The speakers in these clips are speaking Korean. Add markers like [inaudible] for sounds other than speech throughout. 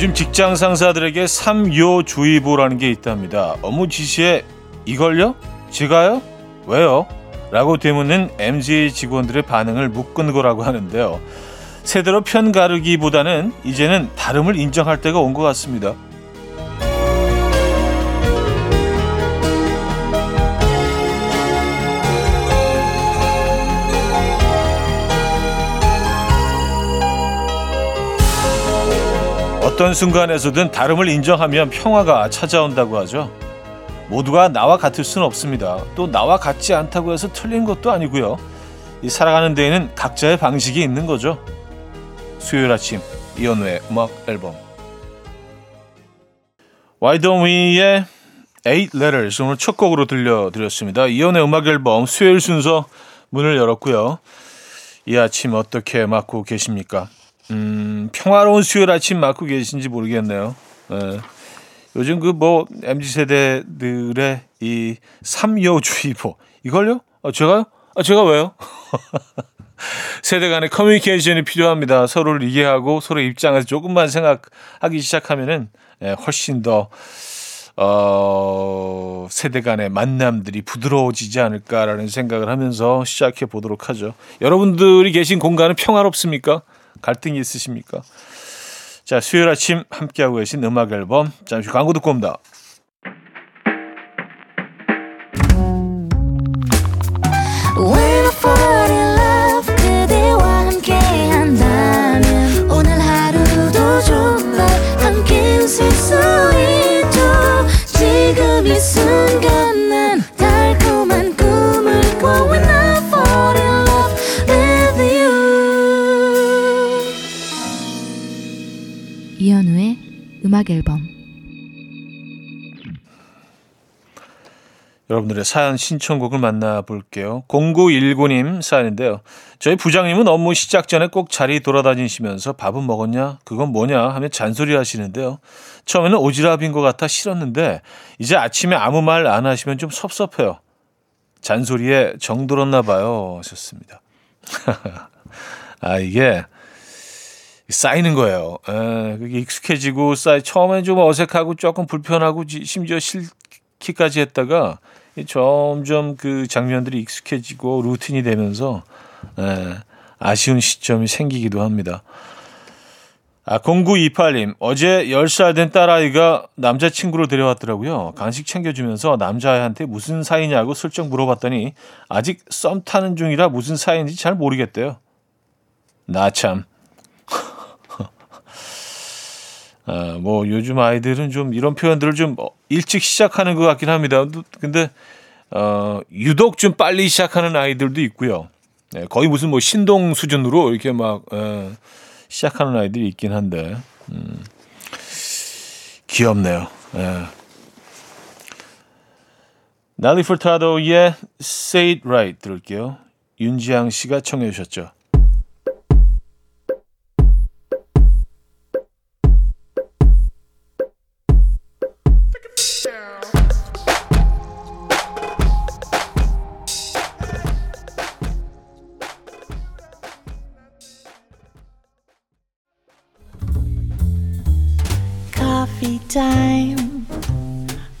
요즘 직장 상사들에게 삼요주의보라는 게 있답니다. 업무 지시에 이걸요? 제가요? 왜요? 라고 되묻는 MZ 직원들의 반응을 묶은 거라고 하는데요. 세대로 편 가르기보다는 이제는 다름을 인정할 때가 온 것 같습니다. 어떤 순간에서든 다름을 인정하면 평화가 찾아온다고 하죠. 모두가 나와 같을 수는 없습니다. 또 나와 같지 않다고 해서 틀린 것도 아니고요. 이 살아가는 데에는 각자의 방식이 있는 거죠. 수요일 아침 이연우의 음악 앨범 Why Don't We의 Eight Letters 오늘 첫 곡으로 들려드렸습니다. 이연우의 음악 앨범 수요일 순서 문을 열었고요. 이 아침 어떻게 맞고 계십니까? 음, 평화로운 수요일 아침 맞고 계신지 모르겠네요. 네. 요즘 그 뭐 MZ 세대들의 이 삼여주의보 이걸요? 아, 제가요? 아, 제가 왜요? [laughs] 세대 간의 커뮤니케이션이 필요합니다. 서로를 이해하고 서로 입장에서 조금만 생각하기 시작하면은 예, 훨씬 더 어, 세대 간의 만남들이 부드러워지지 않을까라는 생각을 하면서 시작해 보도록 하죠. 여러분들이 계신 공간은 평화롭습니까? 갈등이 있으십니까? 자, 수요일 아침 함께하고 계신 음악 앨범 잠시 광고 듣고 옵니다. 여러분들의 사연 신청곡을 만나볼게요. 0919님 사연인데요. 저희 부장님은 업무 시작 전에 꼭 자리 돌아다니시면서 밥은 먹었냐? 그건 뭐냐? 하며 잔소리 하시는데요. 처음에는 오지랖인 것 같아 싫었는데 이제 아침에 아무 말 안 하시면 좀 섭섭해요. 잔소리에 정들었나 봐요. 하셨습니다. [laughs] 아, 이게 쌓이는 거예요. 에, 그게 익숙해지고 쌓이 처음엔 좀 어색하고 조금 불편하고 심지어 싫기까지 했다가 점점 그 장면들이 익숙해지고 루틴이 되면서 에, 아쉬운 시점이 생기기도 합니다. 아, 0928님, 어제 10살 된 딸아이가 남자친구를 데려왔더라고요. 간식 챙겨주면서 남자애한테 무슨 사이냐고 슬쩍 물어봤더니 아직 썸 타는 중이라 무슨 사이인지 잘 모르겠대요. 나 참, 아, 뭐 요즘 아이들은 좀 이런 표현들을 좀 일찍 시작하는 것 같긴 합니다. 근데 어, 유독 좀 빨리 시작하는 아이들도 있고요. 네, 거의 무슨 뭐 신동 수준으로 이렇게 막 에, 시작하는 아이들이 있긴 한데 음, 귀엽네요. 예. 날리 풀타도의 Say It Right 들을게요. 윤지향 씨가 청해 주셨죠.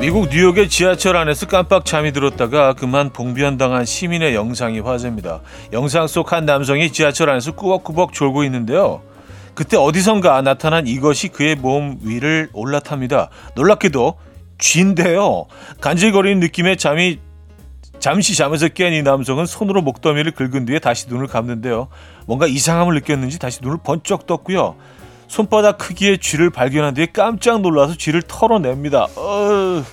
미국 뉴욕의 지하철 안에서 깜빡 잠이 들었다가 그만 봉변당한 시민의 영상이 화제입니다. 영상 속 한 남성이 지하철 안에서 꾸벅꾸벅 졸고 있는데요. 그때 어디선가 나타난 이것이 그의 몸 위를 올라탑니다. 놀랍게도 쥐인데요. 간질거리는 느낌의 잠이 잠시 잠에서 깬 이 남성은 손으로 목더미를 긁은 뒤에 다시 눈을 감는데요. 뭔가 이상함을 느꼈는지 다시 눈을 번쩍 떴고요. 손바닥 크기의 쥐를 발견한 뒤에 깜짝 놀라서 쥐를 털어냅니다. 어...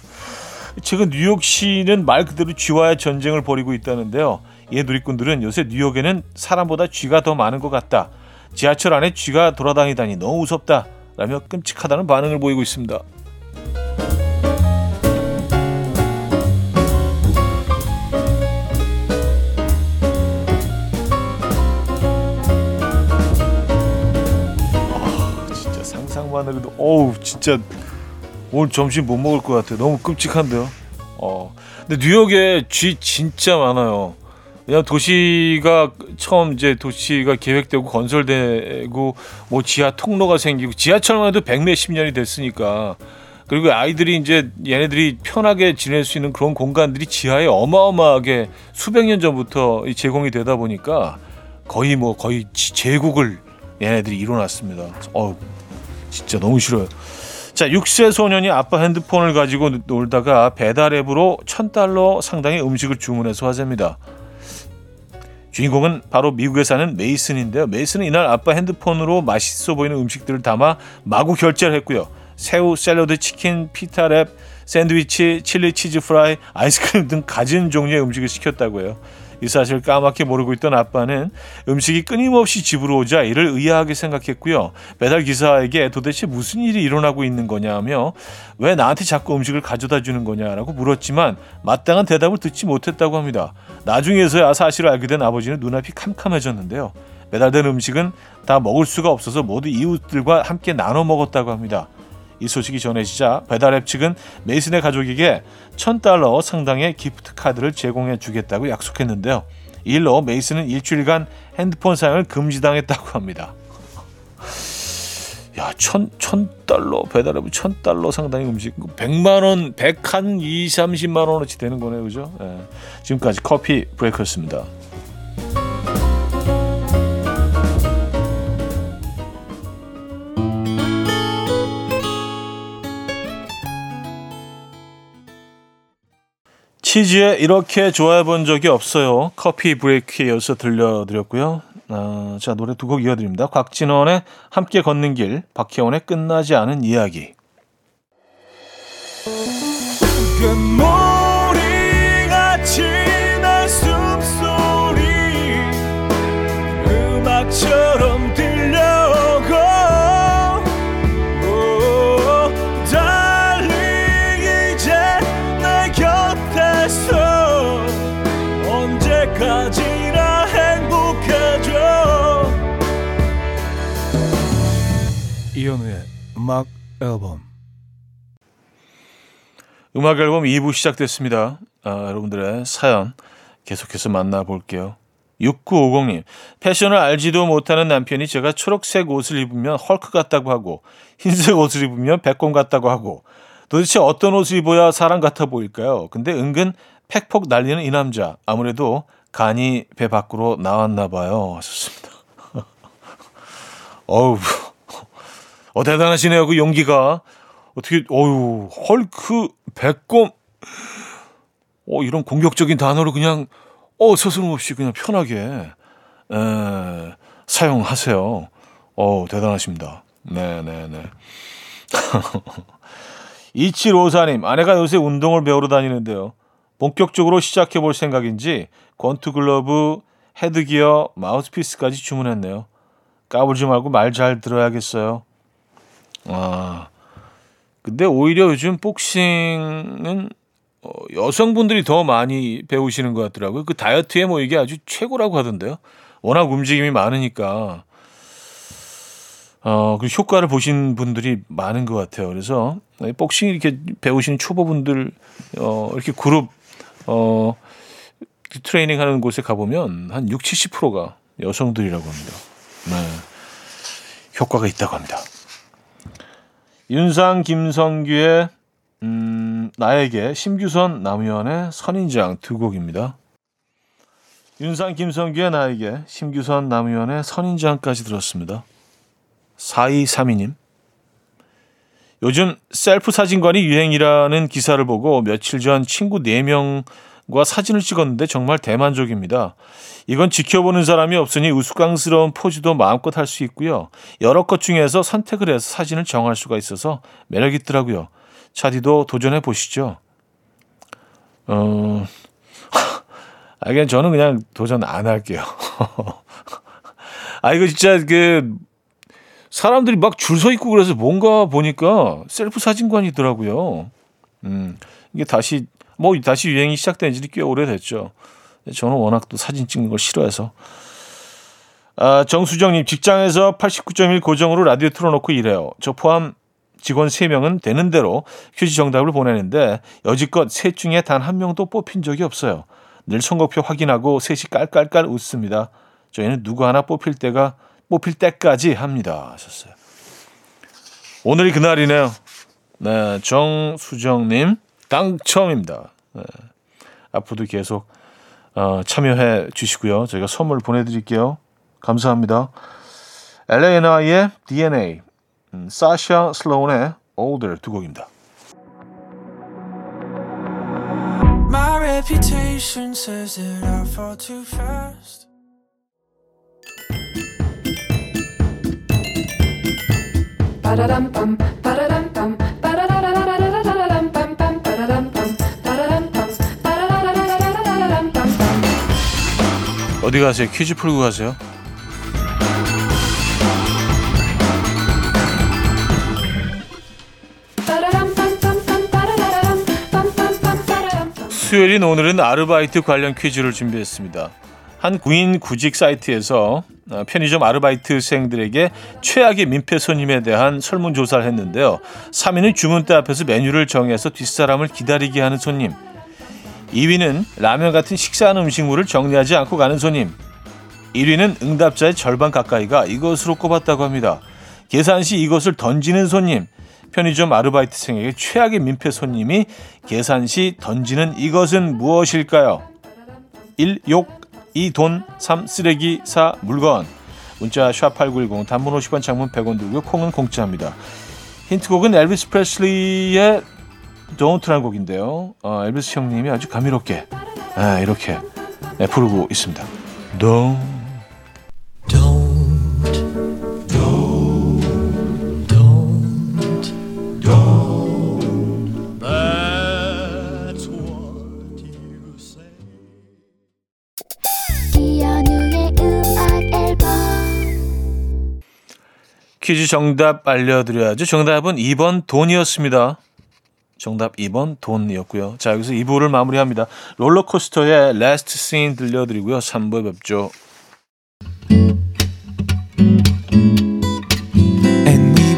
최근 뉴욕시는 말 그대로 쥐와의 전쟁을 벌이고 있다는데요. 이 누리꾼들은 요새 뉴욕에는 사람보다 쥐가 더 많은 것 같다. 지하철 안에 쥐가 돌아다니다니 너무 무섭다. 라며 끔찍하다는 반응을 보이고 있습니다. 어우 진짜 오늘 점심 못 먹을 것 같아요. 너무 끔찍한데요. 어. 근데 뉴욕에 쥐 진짜 많아요. 그냥 도시가 처음 이제 도시가 계획되고 건설되고 뭐 지하 통로가 생기고 지하철만 해도 백 몇십 년이 됐으니까 그리고 아이들이 이제 얘네들이 편하게 지낼 수 있는 그런 공간들이 지하에 어마어마하게 수백 년 전부터 제공이 되다 보니까 거의 뭐 거의 제국을 얘네들이 이뤄놨습니다. 어 진짜 너무 싫어요. 자, 6세 소년이 아빠 핸드폰을 가지고 놀다가 배달 앱으로 1000달러 상당의 음식을 주문해서 화제입니다. 주인공은 바로 미국에 사는 메이슨인데요. 메이슨은 이날 아빠 핸드폰으로 맛있어 보이는 음식들을 담아 마구 결제를 했고요. 새우, 샐러드, 치킨, pita wrap, 샌드위치, 칠리 치즈 프라이, 아이스크림 등 가진 종류의 음식을 시켰다고 해요. 이 사실을 까맣게 모르고 있던 아빠는 음식이 끊임없이 집으로 오자 이를 의아하게 생각했고요. 배달 기사에게 도대체 무슨 일이 일어나고 있는 거냐며 왜 나한테 자꾸 음식을 가져다 주는 거냐라고 물었지만 마땅한 대답을 듣지 못했다고 합니다. 나중에서야 사실을 알게 된 아버지는 눈앞이 캄캄해졌는데요. 배달된 음식은 다 먹을 수가 없어서 모두 이웃들과 함께 나눠 먹었다고 합니다. 이 소식이 전해지자 배달앱 측은 메이슨의 가족에게 1000달러 상당의 기프트 카드를 제공해 주겠다고 약속했는데요. 이 일로 메이슨은 일주일간 핸드폰 사용을 금지당했다고 합니다. 야, 천, 천 달러, 배달앱은 천 달러 상당의 음식. 100만 원, 100한 2, 30만 원어치 되는 거네요. 그죠? 예. 지금까지 Coffee Break였습니다. 치즈에 이렇게 좋아해 본 적이 없어요. 커피 브레이크에 이어서 들려드렸고요. 아, 자, 노래 두 곡 이어드립니다. 곽진원의 함께 걷는 길, 박혜원의 끝나지 않은 이야기. 음악 앨범 음악 앨범 2부 시작됐습니다. 아, 여러분들의 사연 계속해서 만나볼게요. 6950님, 패션을 알지도 못하는 남편이 제가 초록색 옷을 입으면 헐크 같다고 하고, 흰색 옷을 입으면 백곰 같다고 하고, 도대체 어떤 옷을 입어야 사람 같아 보일까요? 근데 은근 팩폭 날리는 이 남자, 아무래도 간이 배 밖으로 나왔나 봐요. 하셨습니다. [laughs] 어우, 어, 대단하시네요. 그 용기가. 어떻게, 어유 헐크, 백곰, 어, 이런 공격적인 단어를 그냥, 어, 서슴없이 그냥 편하게, 에, 사용하세요. 어, 대단하십니다. [laughs] 네네네. 2754님, 아내가 요새 운동을 배우러 다니는데요. 본격적으로 시작해 볼 생각인지, 권투 글러브, 헤드기어, 마우스피스까지 주문했네요. 까불지 말고 말 잘 들어야겠어요. 아, 근데 오히려 요즘 복싱은 어, 여성분들이 더 많이 배우시는 것 같더라고요. 그 다이어트에 뭐 이게 아주 최고라고 하던데요. 워낙 움직임이 많으니까. 어, 그 효과를 보신 분들이 많은 것 같아요. 그래서 복싱 이렇게 배우시는 초보분들, 어, 이렇게 그룹, 어, 트레이닝 하는 곳에 가보면 한 60, 70%가 여성들이라고 합니다. 네. 효과가 있다고 합니다. 윤상 김성규의 음, 나에게 심규선 남우현의 선인장 두 곡입니다. 윤상 김성규의 나에게 심규선 남우현의 선인장까지 들었습니다. 4232님 요즘 셀프 사진관이 유행이라는 기사를 보고 며칠 전 친구 4명 과 사진을 찍었는데 정말 대만족입니다. 이건 지켜보는 사람이 없으니 우스꽝스러운 포즈도 마음껏 할 수 있고요. 여러 것 중에서 선택을 해서 사진을 정할 수가 있어서 매력 있더라고요. 차디도 도전해 보시죠. 어, [laughs] 아, 그냥 저는 그냥 도전 안 할게요. [laughs] 아, 이거 진짜 그, 사람들이 막 줄 서 있고 그래서 뭔가 보니까 셀프 사진관이더라고요. 음, 이게 다시, 뭐 다시 유행이 시작된 지 꽤 오래됐죠. 저는 워낙 또 사진 찍는 걸 싫어해서. 아, 정수정님, 직장에서 89.1 고정으로 라디오 틀어놓고 일해요. 저 포함 직원 3명은 되는 대로 퀴즈 정답을 보내는데 여지껏 셋 중에 단 한 명도 뽑힌 적이 없어요. 늘 선거표 확인하고 셋이 깔깔깔 웃습니다. 저희는 누구 하나 뽑힐 때가 뽑힐 때까지 합니다. 하셨어요. 오늘이 그날이네요. 네, 정수정님 당첨입니다. 네, 앞으로도 계속 어, 참여해 주시고요. 저희가 선물 보내드릴게요. 감사합니다. LANI의 DNA, 음, 사샤 슬로운의 Older 두 곡입니다. My reputation says that I fall too fast. Ba-da-dum-bum, ba-da-dum-bum, 어디 가세요? 퀴즈 풀고 가세요. 수요일인 오늘은 아르바이트 관련 퀴즈를 준비했습니다. 한 구인 구직 사이트에서 어, 편의점 아르바이트생들에게 최악의 민폐 손님에 대한 설문조사를 했는데요. 3위는 주문대 앞에서 메뉴를 정해서 뒷사람을 기다리게 하는 손님. 2위는 라면 같은 식사한 음식물을 정리하지 않고 가는 손님. 1위는 응답자의 절반 가까이가 이것으로 꼽았다고 합니다. 계산 시 이것을 던지는 손님. 편의점 아르바이트생에게 최악의 민폐 손님이 계산 시 던지는 이것은 무엇일까요? 1. 욕 2. 돈 3. 쓰레기 4. 물건 문자 샵8910 단문 50원 장문 100원 들고요. 콩은 공짜입니다. 힌트곡은 엘비스 프레슬리의 Don't라는 곡인데요. 어, 엘비스 형님이 아주 감미롭게 아, 이렇게 네, 부르고 있습니다. Don't 이연우의 음악 앨범 퀴즈 정답 알려드려야죠. 정답은 2번 돈이었습니다. 정답 2번 돈이었고요. 자 여기서 2부를 마무리합니다. 롤러코스터의 Last Scene 들려드리고요. 3부에 뵙죠.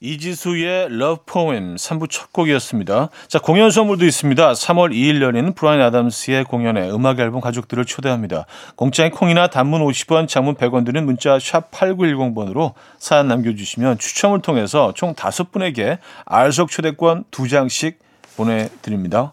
이지수의 Love Poem 3부 첫 곡이었습니다. 자, 공연 선물도 있습니다. 3월 2일 열리는 브라이언 아담스의 공연에 음악 앨범 가족들을 초대합니다. 공짜인 콩이나 단문 50원, 장문 100원 드는 문자 샵 8910번으로 사연 남겨주시면 추첨을 통해서 총 5분에게 알석 초대권 2장씩 보내드립니다.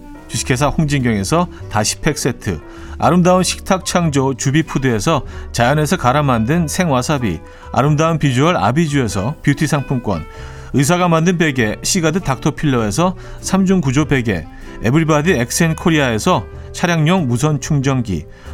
주식회사 홍진경에서 다시팩 세트, 아름다운 식탁 창조 주비푸드에서 자연에서 갈아 만든 생와사비, 아름다운 비주얼 아비주에서 뷰티 상품권, 의사가 만든 베개 시가드 닥터필러에서 3중 구조 베개, 에브리바디 엑센 코리아에서 차량용 무선 충전기,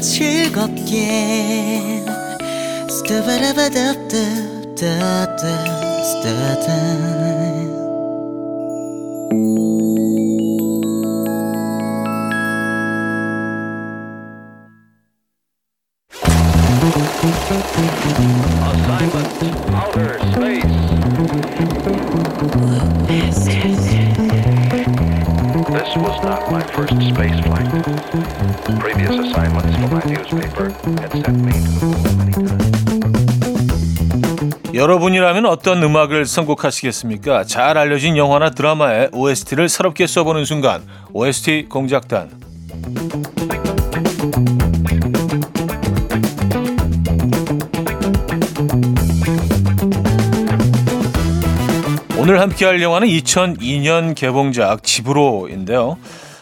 즐겁게. 스타바라바답답답답답 This 여러분이라면 어떤 음악을 선곡하시겠습니까? 잘 알려진 영화나 드라마의 OST를 새롭게 써보는 순간 OST 공작단 오늘 함께할 영화는 2002년 개봉작 집으로인데요.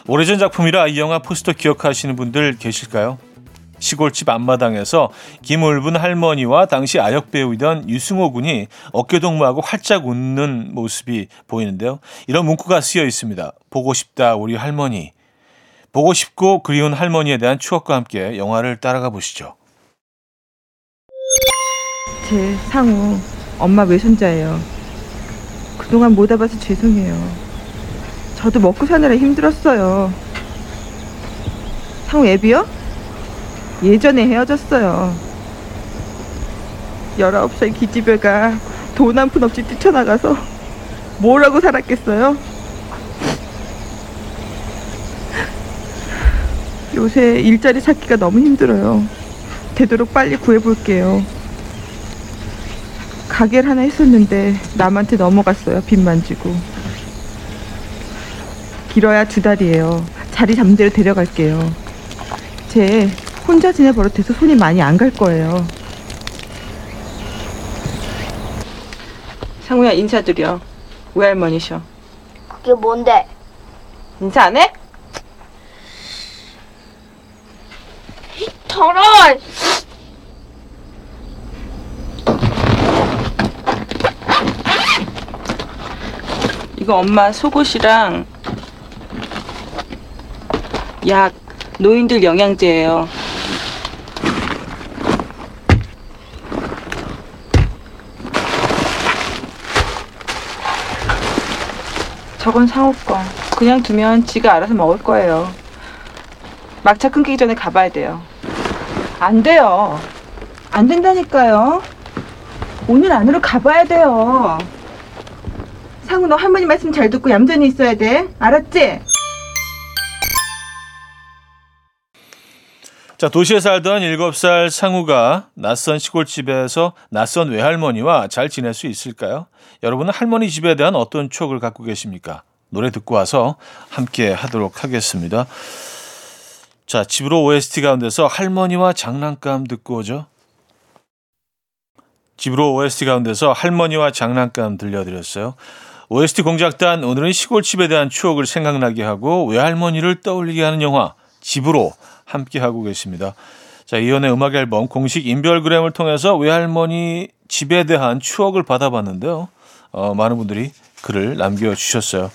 오래전 작품이라 이 영화 포스터 기억하시는 분들 계실까요? 시골집 앞마당에서 김울분 할머니와 당시 아역 배우이던 유승호 군이 어깨동무하고 활짝 웃는 모습이 보이는데요. 이런 문구가 쓰여 있습니다. 보고 싶다 우리 할머니. 보고 싶고 그리운 할머니에 대한 추억과 함께 영화를 따라가 보시죠. 제 상우 엄마 외손자예요. 그동안 못 와봐서 죄송해요. 저도 먹고 사느라 힘들었어요. 상우 애비요? 예전에 헤어졌어요. 19살 기집애가 돈 한 푼 없이 뛰쳐나가서 뭐라고 살았겠어요? 요새 일자리 찾기가 너무 힘들어요. 되도록 빨리 구해볼게요. 가게를 하나 했었는데 남한테 넘어갔어요. 빚만 지고. 길어야 두 달이에요. 자리 잡는 대로 데려갈게요. 제 혼자 지내 버릇해서 손이 많이 안 갈 거예요. 상우야 인사드려. 외할머니셔. 그게 뭔데? 인사 안 해? 더러! 이거 엄마 속옷이랑 약 노인들 영양제예요. 저건 상호 거. 그냥 두면 지가 알아서 먹을 거예요. 막차 끊기기 전에 가봐야 돼요. 안 돼요. 안 된다니까요. 오늘 안으로 가봐야 돼요. 상우 너 할머니 말씀 잘 듣고 얌전히 있어야 돼. 알았지? 자, 도시에 살던 7살 상우가 낯선 시골집에서 낯선 외할머니와 잘 지낼 수 있을까요? 여러분은 할머니 집에 대한 어떤 추억을 갖고 계십니까? 노래 듣고 와서 함께 하도록 하겠습니다. 자, 집으로 OST 가운데서 할머니와 장난감 듣고 오죠. 집으로 OST 가운데서 할머니와 장난감 들려드렸어요. OST 공작단 오늘은 시골집에 대한 추억을 생각나게 하고 외할머니를 떠올리게 하는 영화 집으로 함께 하고 계십니다. 자, 이연의 음악 앨범 공식 인별그램을 통해서 외할머니 집에 대한 추억을 받아봤는데요. 어, 많은 분들이 글을 남겨주셨어요.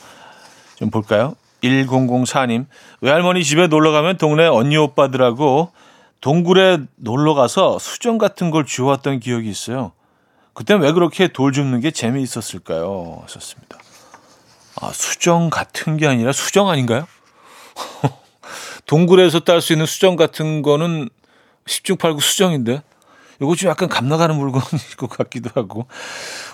좀 볼까요? 1004님, 외할머니 집에 놀러 가면 동네 언니 오빠들하고 동굴에 놀러 가서 수정 같은 걸 주워왔던 기억이 있어요. 그땐 왜 그렇게 돌 줍는 게 재미있었을까요? 하셨습니다. 아, 수정 같은 게 아니라 수정 아닌가요? [laughs] 동굴에서 딸 수 있는 수정 같은 거는 10중 8구 수정인데 이거 좀 약간 감나가는 물건일 것 같기도 하고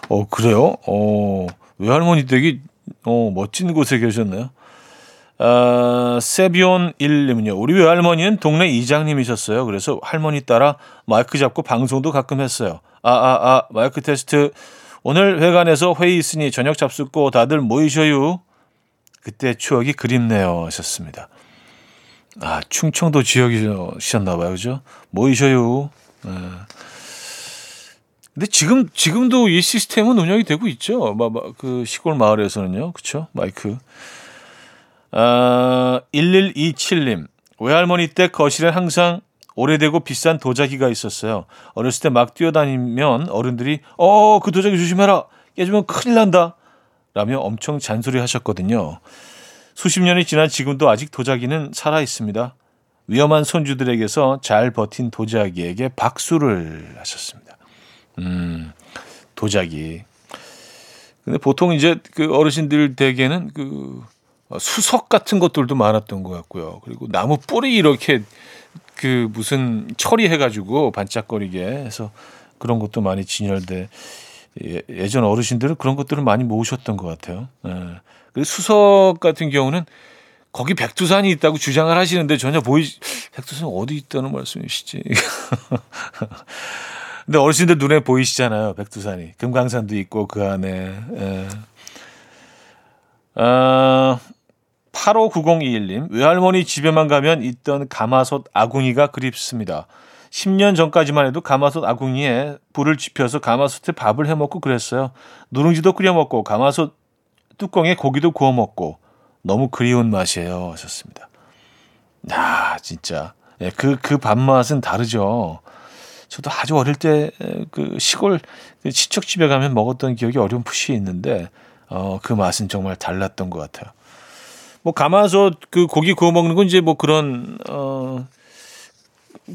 어 그래요? 어 외할머니 댁이 어 멋진 곳에 계셨네요. 아, 세비온 1님은요. 우리 외할머니는 동네 이장님이셨어요. 그래서 할머니 따라 마이크 잡고 방송도 가끔 했어요. 아, 아, 아, 마이크 테스트. 오늘 회관에서 회의 있으니 저녁 잡숫고 다들 모이셔요. 그때 추억이 그립네요. 하셨습니다. 아, 충청도 지역이셨나 봐요. 그죠? 모이셔요. 네. 근데 지금, 지금도 이 시스템은 운영이 되고 있죠. 마, 마, 그 시골 마을에서는요. 그쵸? 마이크. 아, 1127님. 외할머니 댁 거실엔 항상 오래되고 비싼 도자기가 있었어요. 어렸을 때 막 뛰어다니면 어른들이 어, 그 도자기 조심해라. 깨지면 큰일 난다. 라며 엄청 잔소리 하셨거든요. 수십 년이 지난 지금도 아직 도자기는 살아 있습니다. 위험한 손주들에게서 잘 버틴 도자기에게 박수를 하셨습니다. 음, 도자기. 근데 보통 이제 그 어르신들 댁에는 그 수석 같은 것들도 많았던 것 같고요. 그리고 나무 뿌리 이렇게 그 무슨 처리해가지고 반짝거리게 해서 그런 것도 많이 진열돼. 예, 예전 어르신들은 그런 것들을 많이 모으셨던 것 같아요. 예. 그 수석 같은 경우는 거기 백두산이 있다고 주장을 하시는데 전혀 보이 백두산 어디 있다는 말씀이시지? [laughs] 근데 어르신들 눈에 보이시잖아요. 백두산이 금강산도 있고 그 안에. 예. 아, 859021님 외할머니 집에만 가면 있던 가마솥 아궁이가 그립습니다. 10년 전까지만 해도 가마솥 아궁이에 불을 지펴서 가마솥에 밥을 해 먹고 그랬어요. 누룽지도 끓여 먹고 가마솥 뚜껑에 고기도 구워 먹고 너무 그리운 맛이에요. 하셨습니다. 야, 진짜. 예, 그, 그 밥맛은 다르죠. 저도 아주 어릴 때 그 시골 그 친척집에 가면 먹었던 기억이 어렴풋이 있는데, 어, 그 맛은 정말 달랐던 것 같아요. 뭐, 가마솥 그 고기 구워 먹는 건 이제 뭐 그런, 어,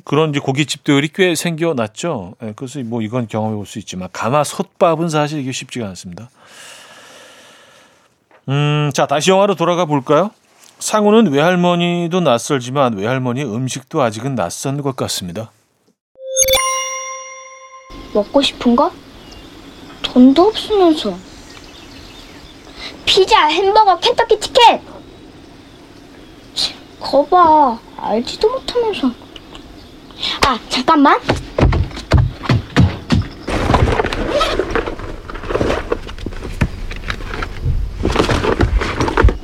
그런 이제 고깃집들이 꽤 생겨났죠. 예, 그래서 뭐 이건 경험해 볼 수 있지만, 가마솥밥은 사실 이게 쉽지가 않습니다. 음, 자, 다시 영화로 돌아가 볼까요? 상우는 외할머니도 낯설지만 외할머니 음식도 아직은 낯선 것 같습니다. 먹고 싶은 거? 돈도 없으면서. 피자, 햄버거, 켄터키 치킨! 치, 거봐. 알지도 못하면서. 아, 잠깐만.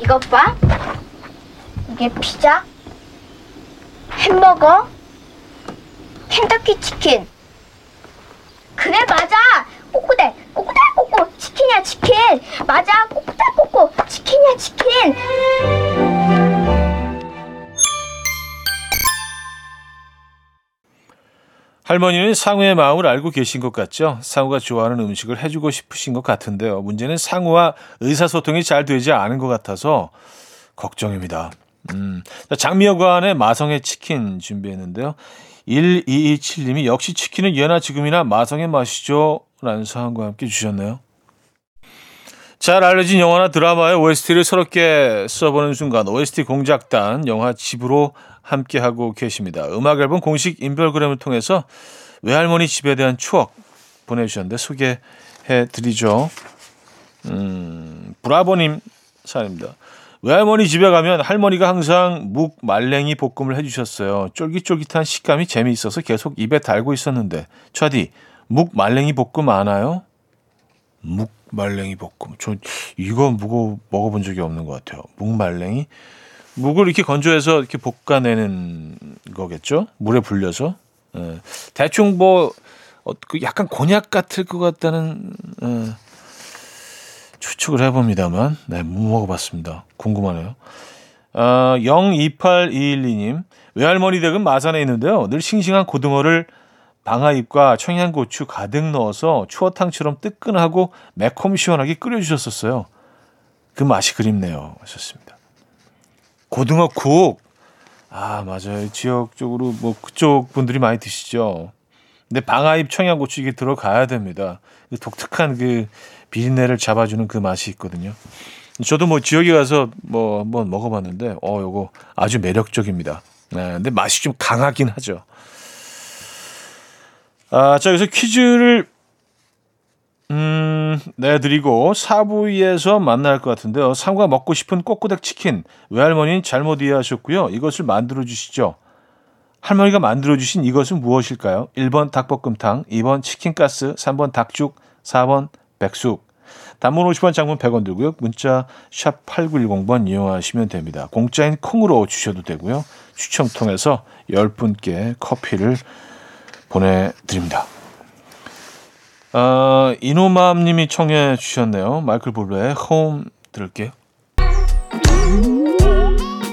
이것 봐. 이게 피자, 햄버거, 켄터키 치킨. 그래 맞아. 꼬꼬대 꼬꼬대 꼬꼬. 치킨이야 치킨. 맞아 꼬꼬대 꼬꼬. 치킨이야 치킨 할머니는 상우의 마음을 알고 계신 것 같죠? 상우가 좋아하는 음식을 해주고 싶으신 것 같은데요. 문제는 상우와 의사소통이 잘 되지 않은 것 같아서 걱정입니다. 음, 자, 장미여관의 마성의 치킨 준비했는데요. 1227님이 역시 치킨은 예나 지금이나 마성의 맛이죠. 라는 사연과 함께 주셨네요. 잘 알려진 영화나 드라마의 OST를 새롭게 써보는 순간 OST 공작단 영화 집으로 함께하고 계십니다. 음악 앨범 공식 인별그램을 통해서 외할머니 집에 대한 추억 보내주셨는데 소개해 드리죠. 음, 브라보님 사연입니다. 외할머니 집에 가면 할머니가 항상 묵 말랭이 볶음을 해주셨어요. 쫄깃쫄깃한 식감이 재미있어서 계속 입에 달고 있었는데 차디 묵 말랭이 볶음 아나요? 묵 말랭이 볶음. 저 이거 먹어 먹어본 적이 없는 것 같아요. 묵 말랭이 묵을 이렇게 건조해서 이렇게 볶아내는 거겠죠? 물에 불려서 예. 대충 뭐 어, 그 약간 곤약 같을 것 같다는 예. 추측을 해봅니다만, 네, 못 먹어봤습니다. 궁금하네요. 아, 02821님, 외할머니 댁은 마산에 있는데요. 늘 싱싱한 고등어를 방아잎과 청양고추 가득 넣어서 추어탕처럼 뜨끈하고 매콤 시원하게 끓여주셨었어요. 그 맛이 그립네요. 하셨습니다. 고등어국. 아, 맞아요. 지역적으로 뭐 그쪽 분들이 많이 드시죠. 근데 방아잎 청양고추 이게 들어가야 됩니다. 그 독특한 그 비린내를 잡아주는 그 맛이 있거든요. 저도 뭐 지역에 가서 뭐 한번 먹어봤는데, 어, 요거 아주 매력적입니다. 네, 근데 맛이 좀 강하긴 하죠. 아, 자, 여기서 퀴즈를, 음, 내드리고 4부에서 만날 것 같은데요. 상과 먹고 싶은 꼬꼬댁 치킨. 외할머니는 잘못 이해하셨고요. 이것을 만들어 주시죠. 할머니가 만들어 주신 이것은 무엇일까요? 1번 닭볶음탕, 2번 치킨가스, 3번 닭죽, 4번 백숙. 단문 50원, 장문 100원 들고요. 문자 샵 8910번 이용하시면 됩니다. 공짜인 콩으로 주셔도 되고요. 추첨 통해서 10분께 커피를 보내드립니다. 어, 이노맘 님이 청해 주셨네요. 마이클 볼로의 홈 들을게요.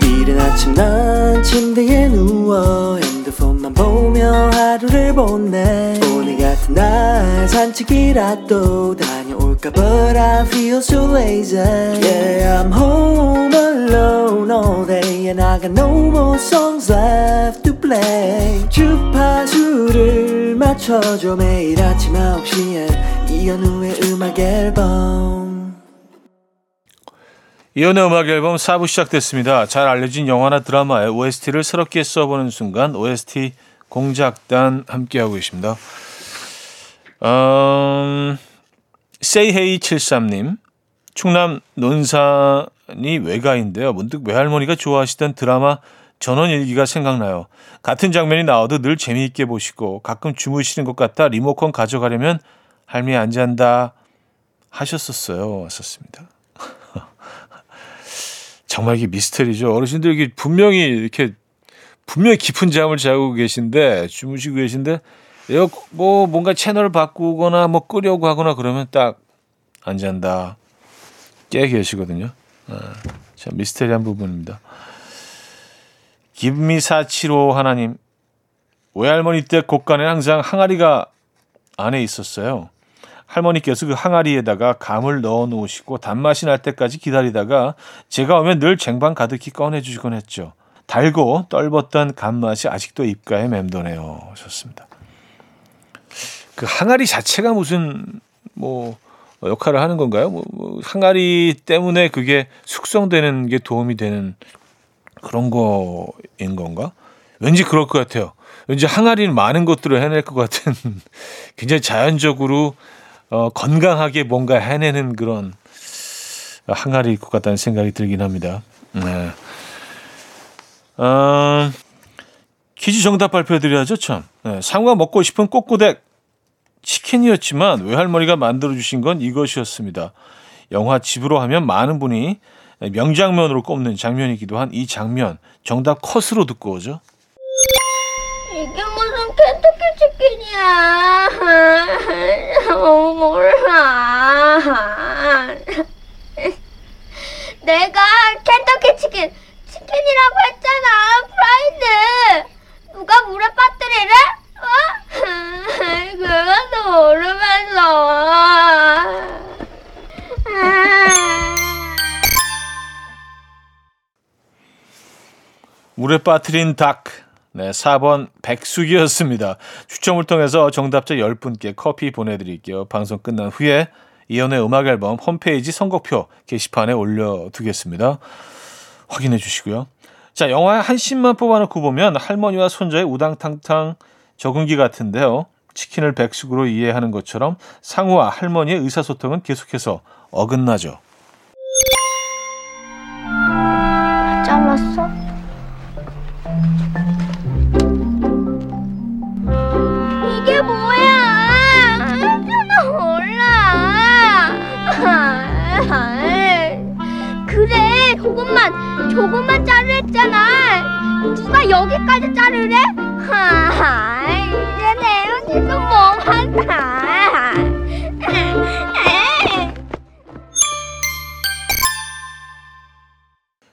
이른 아침 난 침대에 누워 핸드폰 핸드폰만 보며 하루를 보내 오늘 같은 날 산책이라도 다녀 올까 But I feel so lazy Yeah I'm home alone all day And I got no more songs left to play 주파수를 맞춰줘 매일 아침 9시에 이현우의 음악 앨범 이연의 음악 앨범 4부 시작됐습니다. 잘 알려진 영화나 드라마의 OST를 새롭게 써보는 순간 OST 공작단 함께하고 계십니다. 음, 세이헤이73님 충남 논산이 외가인데요. 문득 외할머니가 좋아하시던 드라마 전원일기가 생각나요. 같은 장면이 나와도 늘 재미있게 보시고 가끔 주무시는 것 같다 리모컨 가져가려면 할미 안 잔다 하셨었어요. 왔었습니다. [laughs] 정말 이게 미스터리죠. 어르신들 이게 분명히 이렇게 분명히 깊은 잠을 자고 계신데 주무시고 계신데 뭐 뭔가 채널을 바꾸거나 뭐 끄려고 하거나 그러면 딱 안 잔다 깨 계시거든요. 아, 참 미스터리한 부분입니다. 김미사치로 하나님 외할머니 때 곳간에 항상 항아리가 안에 있었어요. 할머니께서 그 항아리에다가 감을 넣어 놓으시고 단맛이 날 때까지 기다리다가 제가 오면 늘 쟁반 가득히 꺼내 주시곤 했죠. 달고 떫었던 감맛이 아직도 입가에 맴도네요. 좋습니다. 그 항아리 자체가 무슨 뭐 역할을 하는 건가요? 뭐, 뭐 항아리 때문에 그게 숙성되는 게 도움이 되는 그런 거인 건가? 왠지 그럴 것 같아요. 왠지 항아리는 많은 것들을 해낼 것 같은 [laughs] 굉장히 자연적으로 어, 건강하게 뭔가 해내는 그런 항아리일 것 같다는 생각이 들긴 합니다. 네. 어, 퀴즈 정답 발표해드려야죠, 참. 네, 상우가 먹고 싶은 꼬꼬댁 치킨이었지만 외할머니가 만들어주신 건 이것이었습니다. 영화 집으로 하면 많은 분이 명장면으로 꼽는 장면이기도 한 이 장면. 정답 컷으로 듣고 오죠. 이게 무슨 켄터키 치킨이야. [laughs] 어, 몰라. [laughs] 내가 물에 빠뜨린 닭. 네, 4번 백숙이었습니다. 추첨을 통해서 정답자 10분께 커피 보내드릴게요. 방송 끝난 후에 이연의 음악 앨범 홈페이지 선곡표 게시판에 올려두겠습니다. 확인해 주시고요. 자, 영화의 한 씬만 뽑아놓고 보면 할머니와 손자의 우당탕탕 적응기 같은데요. 치킨을 백숙으로 이해하는 것처럼 상우와 할머니의 의사소통은 계속해서 어긋나죠. 자르랬잖아. 누가 여기까지 자르래? 하, 이제 내 여기서 멍한다.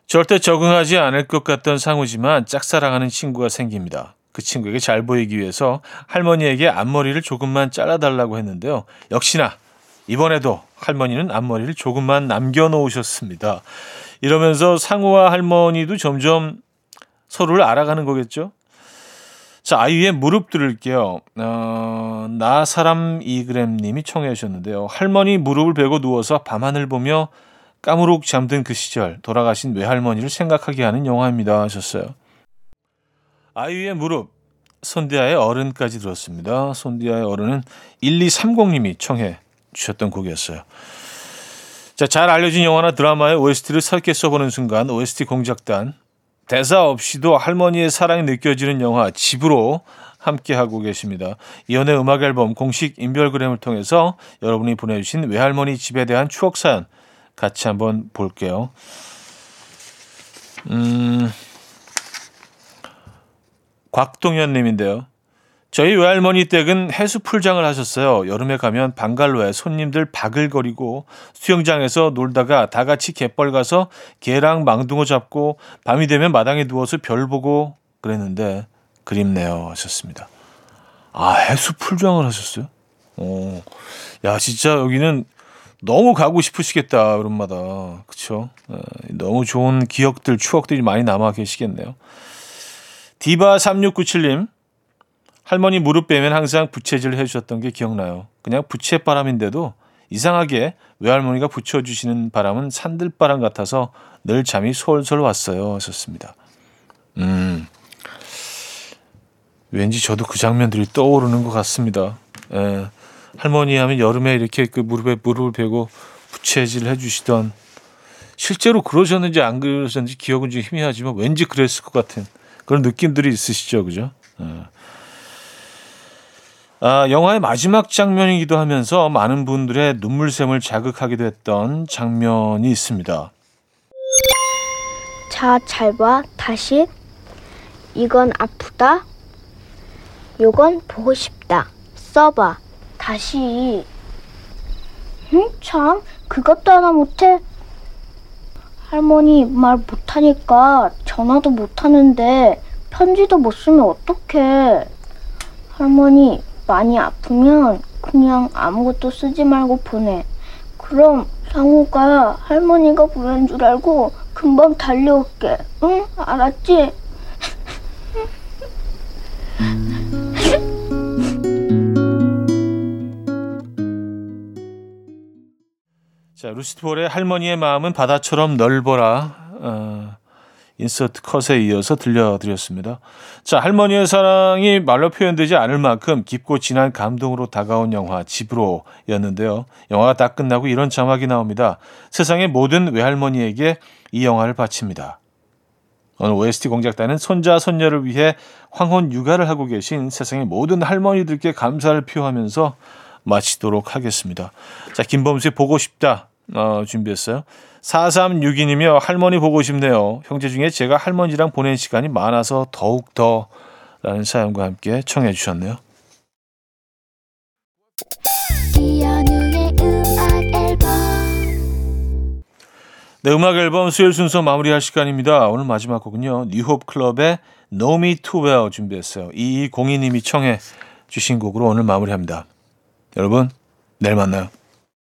절대 적응하지 않을 것 같던 상우지만 짝사랑하는 친구가 생깁니다. 그 친구에게 잘 보이기 위해서 할머니에게 앞머리를 조금만 잘라달라고 했는데요. 역시나 이번에도 할머니는 앞머리를 조금만 남겨놓으셨습니다. 이러면서 상우와 할머니도 점점 서로를 알아가는 거겠죠. 자, 아이유의 무릎 들을게요. 어, 나 사람 이그램 님이 청해 주셨는데요. 할머니 무릎을 베고 누워서 밤하늘 보며 까무룩 잠든 그 시절 돌아가신 외할머니를 생각하게 하는 영화입니다 하셨어요. 아이유의 무릎, 손디아의 어른까지 들었습니다. 손디아의 어른은 1230님이 청해 주셨던 곡이었어요. 자, 잘 알려진 영화나 드라마의 OST를 설계 써보는 순간 OST 공작단 대사 없이도 할머니의 사랑이 느껴지는 영화 집으로 함께하고 계십니다. 이연의 음악 앨범 공식 인별그램을 통해서 여러분이 보내주신 외할머니 집에 대한 추억 사연 같이 한번 볼게요. 음, 곽동현 님인데요. 저희 외할머니 댁은 해수풀장을 하셨어요. 여름에 가면 방갈로에 손님들 바글거리고 수영장에서 놀다가 다 같이 갯벌 가서 개랑 망둥어 잡고 밤이 되면 마당에 누워서 별 보고 그랬는데 그립네요 하셨습니다. 아 해수 풀장을 하셨어요? 어, 야 진짜 여기는 너무 가고 싶으시겠다 여름마다 그쵸? 에, 너무 좋은 기억들 추억들이 많이 남아 계시겠네요. 디바 3697님 할머니 무릎 빼면 항상 부채질 해주셨던 게 기억나요. 그냥 부채바람인데도 이상하게 외할머니가 붙여주시는 바람은 산들바람 같아서 늘 잠이 솔솔 왔어요. 하셨습니다. 음, 왠지 저도 그 장면들이 떠오르는 것 같습니다. 예, 할머니 하면 여름에 이렇게 그 무릎에 무릎을 베고 부채질 해주시던 실제로 그러셨는지 안 그러셨는지 기억은 좀 희미하지만 왠지 그랬을 것 같은 그런 느낌들이 있으시죠, 그죠? 예. 아, 영화의 마지막 장면이기도 하면서 많은 분들의 눈물샘을 자극하기도 했던 장면이 있습니다. 자, 잘 봐. 다시. 이건 아프다. 요건 보고 싶다. 써봐. 다시. 응? 참, 그것도 하나 못해. 할머니 말 못하니까 전화도 못하는데 편지도 못 쓰면 어떡해. 할머니 많이 아프면 그냥 아무것도 쓰지 말고 보내. 그럼 상우가 할머니가 보낸 줄 알고 금방 달려올게. 응? 알았지? 자, 루시드볼의 할머니의 마음은 바다처럼 넓어라. 어, 인서트 컷에 이어서 들려드렸습니다. 자, 할머니의 사랑이 말로 표현되지 않을 만큼 깊고 진한 감동으로 다가온 영화 집으로였는데요. 영화가 다 끝나고 이런 자막이 나옵니다. 세상의 모든 외할머니에게 이 영화를 바칩니다. 오늘 OST 공작단은 손자 손녀를 위해 황혼 육아를 하고 계신 세상의 모든 할머니들께 감사를 표하면서 마치도록 하겠습니다. 자, 김범수의 보고 싶다 어, 준비했어요. 4362님이요. 할머니 보고 싶네요. 형제 중에 제가 할머니랑 보낸 시간이 많아서 더욱 더 라는 사연과 함께 청해 주셨네요. 네, 음악 앨범 수요일 순서 마무리할 시간입니다. 오늘 마지막 곡은요. 뉴홉 클럽의 No Me Too Well 준비했어요. 2202님이 청해 주신 곡으로 오늘 마무리합니다. 여러분, 내일 만나요.